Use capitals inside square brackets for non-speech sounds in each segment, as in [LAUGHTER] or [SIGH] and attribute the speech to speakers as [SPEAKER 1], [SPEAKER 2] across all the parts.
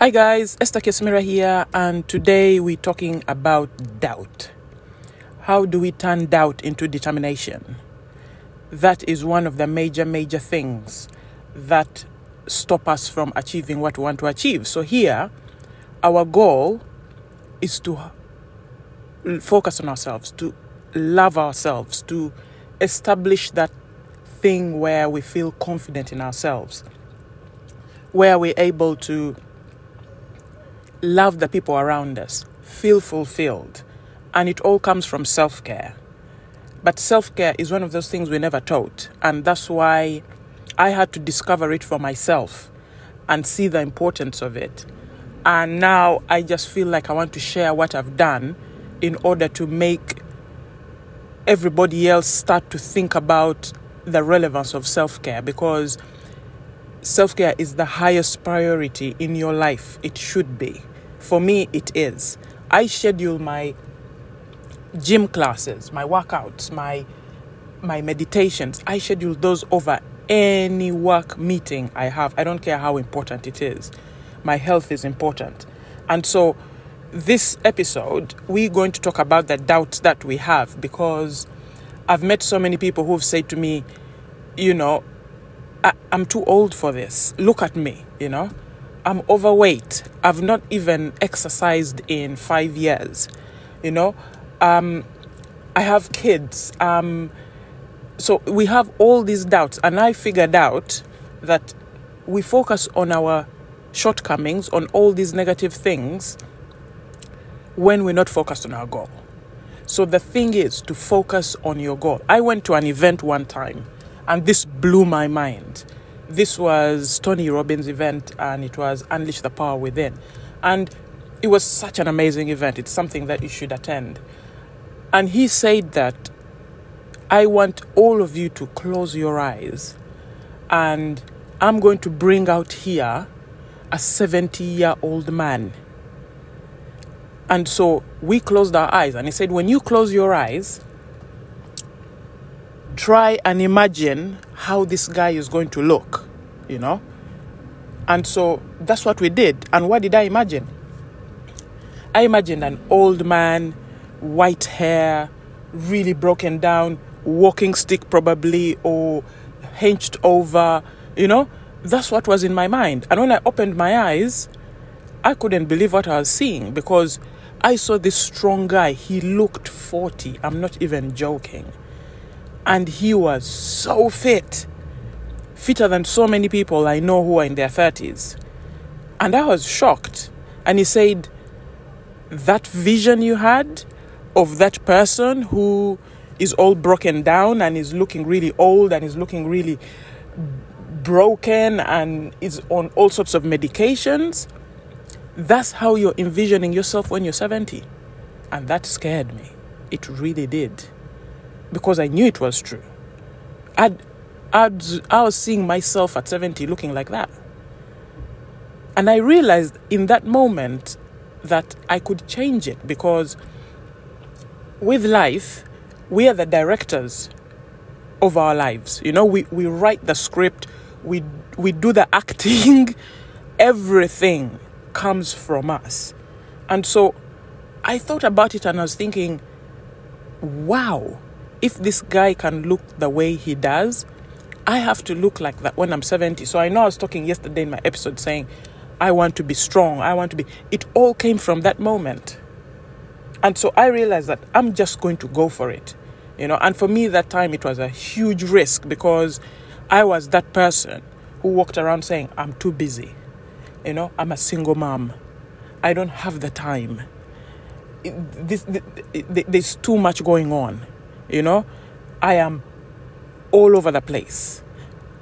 [SPEAKER 1] Hi guys, Esther Kesimira here, and today we're talking about doubt. How do we turn doubt into determination? That is one of the major, major things that stop us from achieving what we want to achieve. So, here, our goal is to focus on ourselves, to love ourselves, to establish that thing where we feel confident in ourselves, where we're able to love the people around us, feel fulfilled. And it all comes from self care. But self care is one of those things we never taught. And that's why I had to discover it for myself and see the importance of it. And now I just feel like I want to share what I've done in order to make everybody else start to think about the relevance of self care because self care is the highest priority in your life. It should be. For me, it is. I schedule my gym classes, my workouts, my my meditations. I schedule those over any work meeting I have. I don't care how important it is. My health is important. And so this episode, we're going to talk about the doubts that we have because I've met so many people who've said to me, you know, I, am too old for this. Look at me, you know. I'm overweight. I've not even exercised in five years. You know, um, I have kids. Um, so we have all these doubts, and I figured out that we focus on our shortcomings, on all these negative things, when we're not focused on our goal. So the thing is to focus on your goal. I went to an event one time, and this blew my mind this was Tony Robbins' event and it was Unleash the Power Within. And it was such an amazing event. It's something that you should attend. And he said that I want all of you to close your eyes and I'm going to bring out here a 70 year old man. And so we closed our eyes and he said, When you close your eyes, try and imagine how this guy is going to look, you know? And so that's what we did. And what did I imagine? I imagined an old man, white hair, really broken down, walking stick probably, or hunched over, you know? That's what was in my mind. And when I opened my eyes, I couldn't believe what I was seeing because I saw this strong guy. He looked 40. I'm not even joking and he was so fit fitter than so many people I know who are in their 30s. And I was shocked. And he said, That vision you had of that person who is all broken down and is looking really old and is looking really broken and is on all sorts of medications, that's how you're envisioning yourself when you're 70. And that scared me. It really did because I knew it was true. I'd, I'd, I was seeing myself at 70 looking like that. And I realized in that moment that I could change it because with life, we are the directors of our lives. You know, we, we write the script, we, we do the [LAUGHS] acting, everything comes from us. And so I thought about it and I was thinking, wow, if this guy can look the way he does, I have to look like that when I'm 70. So I know I was talking yesterday in my episode saying, I want to be strong. I want to be. It all came from that moment. And so I realized that I'm just going to go for it. You know, and for me, that time it was a huge risk because I was that person who walked around saying, I'm too busy. You know, I'm a single mom. I don't have the time. This, there's too much going on. You know, I am all over the place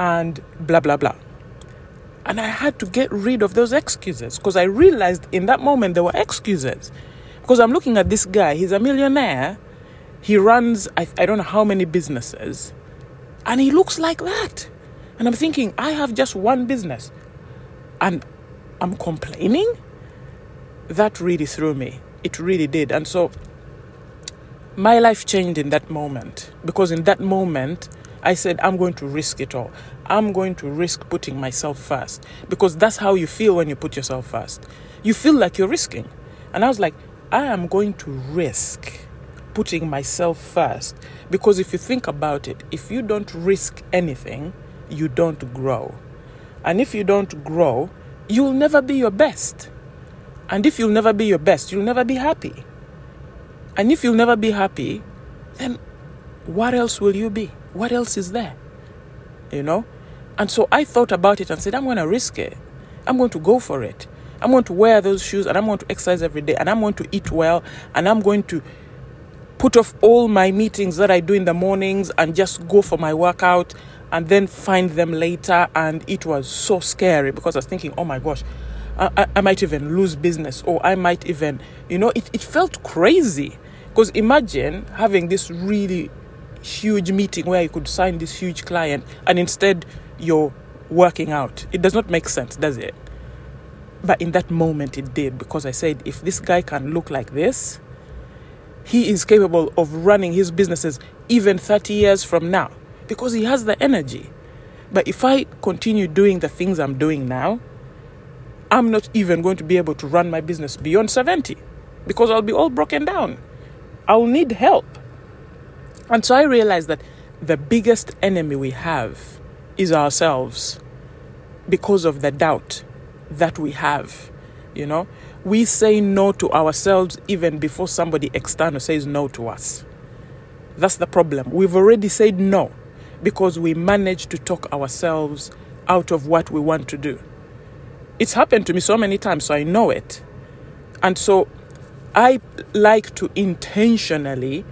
[SPEAKER 1] and blah, blah, blah. And I had to get rid of those excuses because I realized in that moment there were excuses. Because I'm looking at this guy, he's a millionaire, he runs, I, I don't know how many businesses, and he looks like that. And I'm thinking, I have just one business and I'm complaining? That really threw me. It really did. And so my life changed in that moment because in that moment I said, I'm going to risk it all. I'm going to risk putting myself first because that's how you feel when you put yourself first. You feel like you're risking. And I was like, I am going to risk putting myself first because if you think about it, if you don't risk anything, you don't grow. And if you don't grow, you'll never be your best. And if you'll never be your best, you'll never be happy. And if you'll never be happy, then what else will you be? What else is there? You know? And so I thought about it and said, I'm going to risk it. I'm going to go for it. I'm going to wear those shoes and I'm going to exercise every day and I'm going to eat well and I'm going to put off all my meetings that I do in the mornings and just go for my workout and then find them later. And it was so scary because I was thinking, oh my gosh, I, I might even lose business or I might even, you know, it, it felt crazy. Because imagine having this really huge meeting where you could sign this huge client and instead you're working out. It does not make sense, does it? But in that moment, it did because I said, if this guy can look like this, he is capable of running his businesses even 30 years from now because he has the energy. But if I continue doing the things I'm doing now, I'm not even going to be able to run my business beyond 70 because I'll be all broken down. I'll need help. And so I realized that the biggest enemy we have is ourselves because of the doubt that we have. You know, we say no to ourselves even before somebody external says no to us. That's the problem. We've already said no because we managed to talk ourselves out of what we want to do. It's happened to me so many times, so I know it. And so I like to intentionally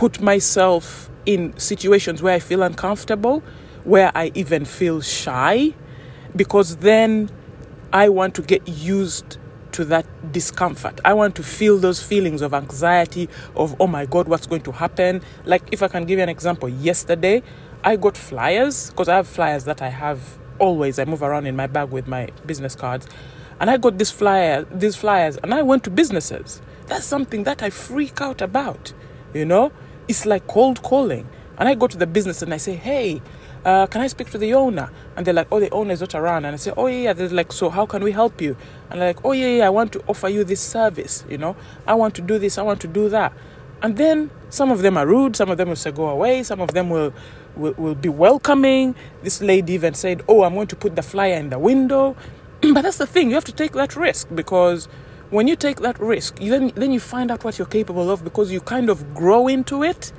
[SPEAKER 1] put myself in situations where I feel uncomfortable, where I even feel shy, because then I want to get used to that discomfort. I want to feel those feelings of anxiety, of, oh my God, what's going to happen? Like, if I can give you an example, yesterday I got flyers because I have flyers that I have always. I move around in my bag with my business cards. And I got this flyer, these flyers, and I went to businesses. That's something that I freak out about. You know, it's like cold calling. And I go to the business and I say, hey, uh, can I speak to the owner? And they're like, oh, the owner is not around. And I say, oh, yeah, yeah. They're like, so how can we help you? And they're like, oh, yeah, yeah, I want to offer you this service. You know, I want to do this, I want to do that. And then some of them are rude, some of them will say, go away, some of them will, will, will be welcoming. This lady even said, oh, I'm going to put the flyer in the window. [CLEARS THROAT] but that's the thing, you have to take that risk because when you take that risk, you then, then you find out what you're capable of because you kind of grow into it.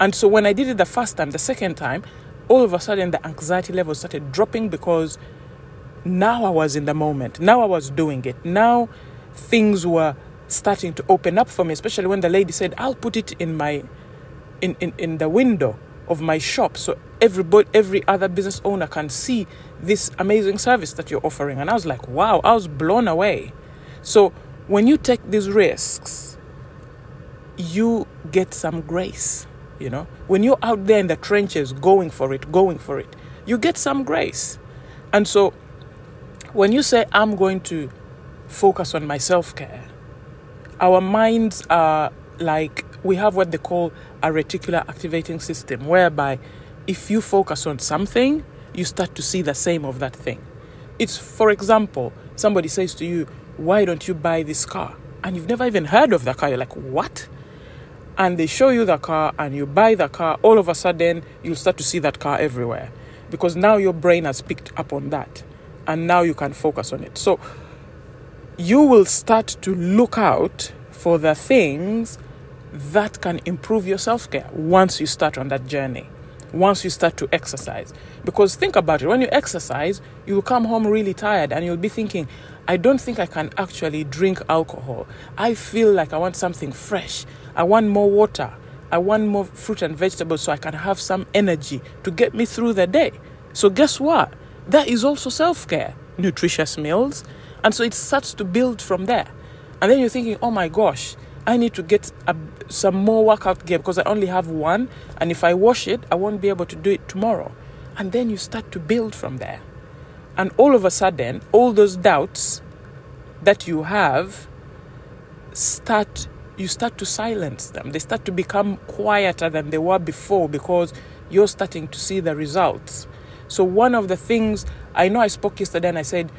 [SPEAKER 1] And so when I did it the first time, the second time, all of a sudden the anxiety level started dropping because now I was in the moment. Now I was doing it. Now things were starting to open up for me, especially when the lady said, I'll put it in my in, in, in the window of my shop so everybody every other business owner can see this amazing service that you're offering. And I was like, wow, I was blown away. So when you take these risks, you get some grace. You know, when you're out there in the trenches going for it, going for it, you get some grace. And so when you say, I'm going to focus on my self care, our minds are like we have what they call a reticular activating system, whereby if you focus on something, you start to see the same of that thing. It's, for example, somebody says to you, Why don't you buy this car? And you've never even heard of the car. You're like, What? and they show you the car and you buy the car, all of a sudden you'll start to see that car everywhere because now your brain has picked up on that and now you can focus on it. So you will start to look out for the things that can improve your self care once you start on that journey, once you start to exercise. Because think about it when you exercise, you'll come home really tired and you'll be thinking, I don't think I can actually drink alcohol. I feel like I want something fresh. I want more water. I want more fruit and vegetables so I can have some energy to get me through the day. So, guess what? That is also self care, nutritious meals. And so it starts to build from there. And then you're thinking, oh my gosh, I need to get a, some more workout gear because I only have one. And if I wash it, I won't be able to do it tomorrow. And then you start to build from there. And all of a sudden, all those doubts that you have start you start to silence them. They start to become quieter than they were before because you're starting to see the results. So, one of the things I know I spoke yesterday and I said,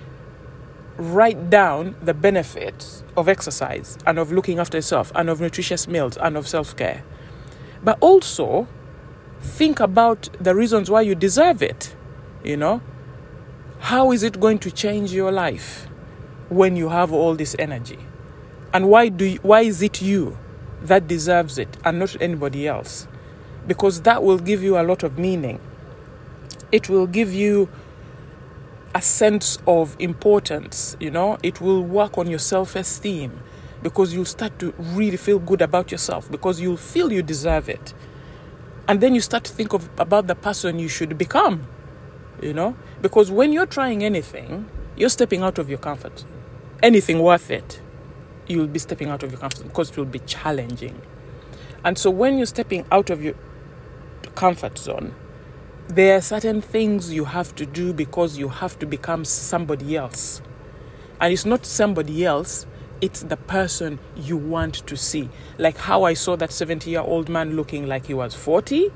[SPEAKER 1] write down the benefits of exercise and of looking after yourself and of nutritious meals and of self care. But also, think about the reasons why you deserve it. You know, how is it going to change your life when you have all this energy? And why do you, why is it you that deserves it and not anybody else? Because that will give you a lot of meaning. It will give you a sense of importance, you know, it will work on your self esteem because you'll start to really feel good about yourself because you'll feel you deserve it. And then you start to think of about the person you should become, you know, because when you're trying anything, you're stepping out of your comfort. Anything worth it, you'll be stepping out of your comfort because it will be challenging. And so when you're stepping out of your comfort zone, there are certain things you have to do because you have to become somebody else. And it's not somebody else, it's the person you want to see. Like how I saw that 70 year old man looking like he was 40.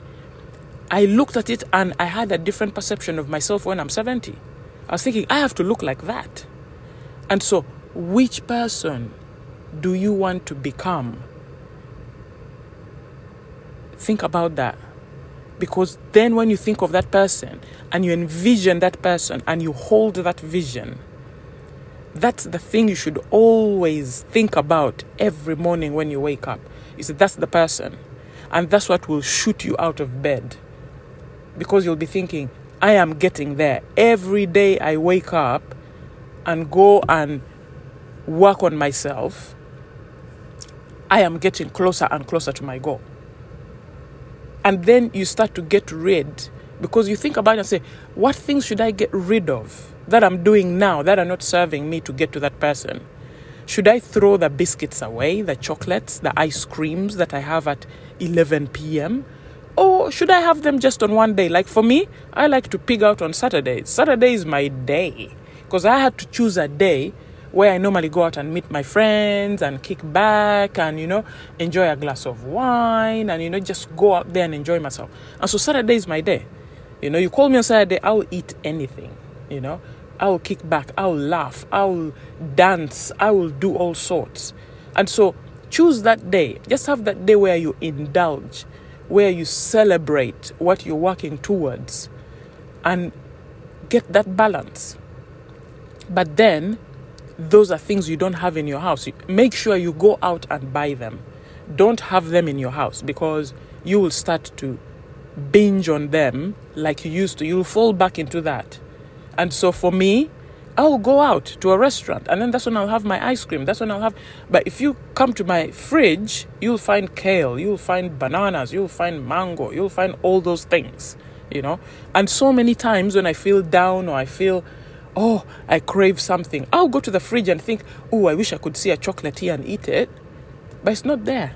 [SPEAKER 1] I looked at it and I had a different perception of myself when I'm 70. I was thinking, I have to look like that. And so, which person do you want to become? Think about that. Because then, when you think of that person and you envision that person and you hold that vision, that's the thing you should always think about every morning when you wake up. You say, That's the person. And that's what will shoot you out of bed. Because you'll be thinking, I am getting there. Every day I wake up and go and work on myself, I am getting closer and closer to my goal. And then you start to get rid because you think about it and say, what things should I get rid of that I'm doing now that are not serving me to get to that person? Should I throw the biscuits away, the chocolates, the ice creams that I have at 11 p.m.? Or should I have them just on one day? Like for me, I like to pig out on Saturdays. Saturday is my day because I had to choose a day where I normally go out and meet my friends and kick back and, you know, enjoy a glass of wine and, you know, just go out there and enjoy myself. And so Saturday is my day. You know, you call me on Saturday, I'll eat anything, you know. I will kick back, I will laugh, I will dance, I will do all sorts. And so choose that day. Just have that day where you indulge, where you celebrate what you're working towards and get that balance. But then those are things you don't have in your house. Make sure you go out and buy them. Don't have them in your house because you will start to binge on them like you used to. You'll fall back into that. And so for me, I'll go out to a restaurant and then that's when I'll have my ice cream. That's when I'll have. But if you come to my fridge, you'll find kale, you'll find bananas, you'll find mango, you'll find all those things, you know. And so many times when I feel down or I feel oh, I crave something. I'll go to the fridge and think, oh, I wish I could see a chocolate here and eat it. But it's not there.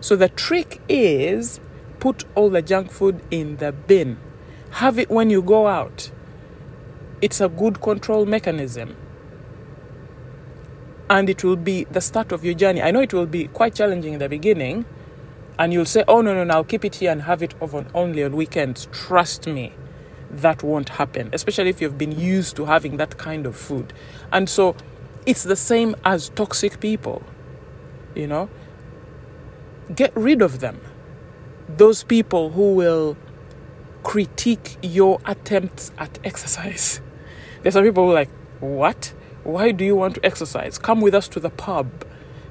[SPEAKER 1] So the trick is put all the junk food in the bin. Have it when you go out. It's a good control mechanism. And it will be the start of your journey. I know it will be quite challenging in the beginning. And you'll say, oh, no, no, no, I'll keep it here and have it only on weekends. Trust me that won't happen, especially if you've been used to having that kind of food. And so it's the same as toxic people, you know. Get rid of them. Those people who will critique your attempts at exercise. There's some people who are like, What? Why do you want to exercise? Come with us to the pub.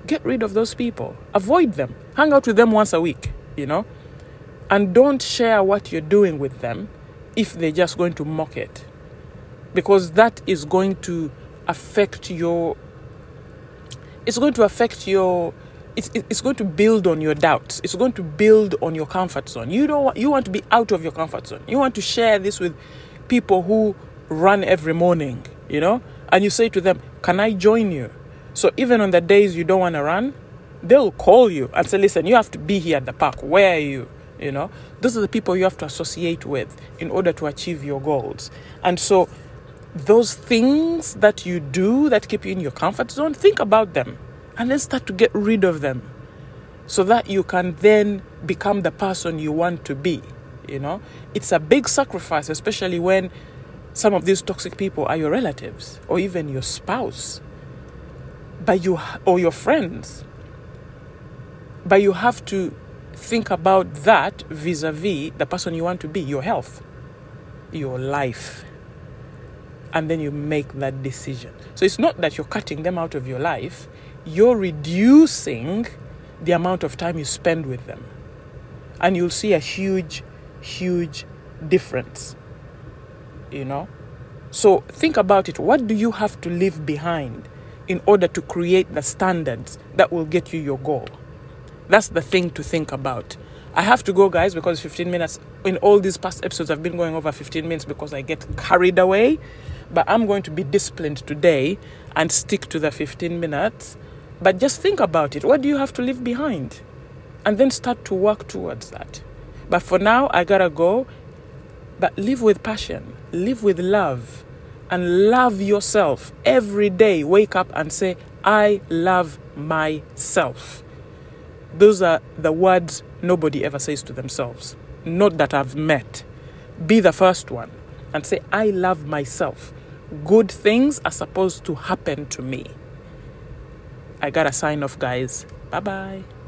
[SPEAKER 1] Get rid of those people. Avoid them. Hang out with them once a week, you know. And don't share what you're doing with them if they're just going to mock it. Because that is going to affect your it's going to affect your it's, it's going to build on your doubts. It's going to build on your comfort zone. You don't want, you want to be out of your comfort zone. You want to share this with people who run every morning you know? And you say to them can i join you? So even on the days you don't want to run they'll call you and say listen you have to be here at the park. Where are you you know? Those are the people you have to associate with in order to achieve your goals. And so those things that you do that keep you in your comfort zone think about them and then start to get rid of them so that you can then become the person you want to be You know, it's a big sacrifice, especially when some of these toxic people are your relatives or even your spouse, but you or your friends. But you have to think about that vis-a-vis the person you want to be, your health, your life. And then you make that decision. So it's not that you're cutting them out of your life, you're reducing the amount of time you spend with them. And you'll see a huge, huge difference. You know? So think about it. What do you have to leave behind in order to create the standards that will get you your goal? That's the thing to think about. I have to go, guys, because 15 minutes in all these past episodes, I've been going over 15 minutes because I get carried away. But I'm going to be disciplined today and stick to the 15 minutes but just think about it. What do you have to leave behind? And then start to work towards that. But for now, I gotta go. But live with passion, live with love, and love yourself every day. Wake up and say, I love myself. Those are the words nobody ever says to themselves. Not that I've met. Be the first one and say, I love myself. Good things are supposed to happen to me. I gotta sign off, guys. Bye bye.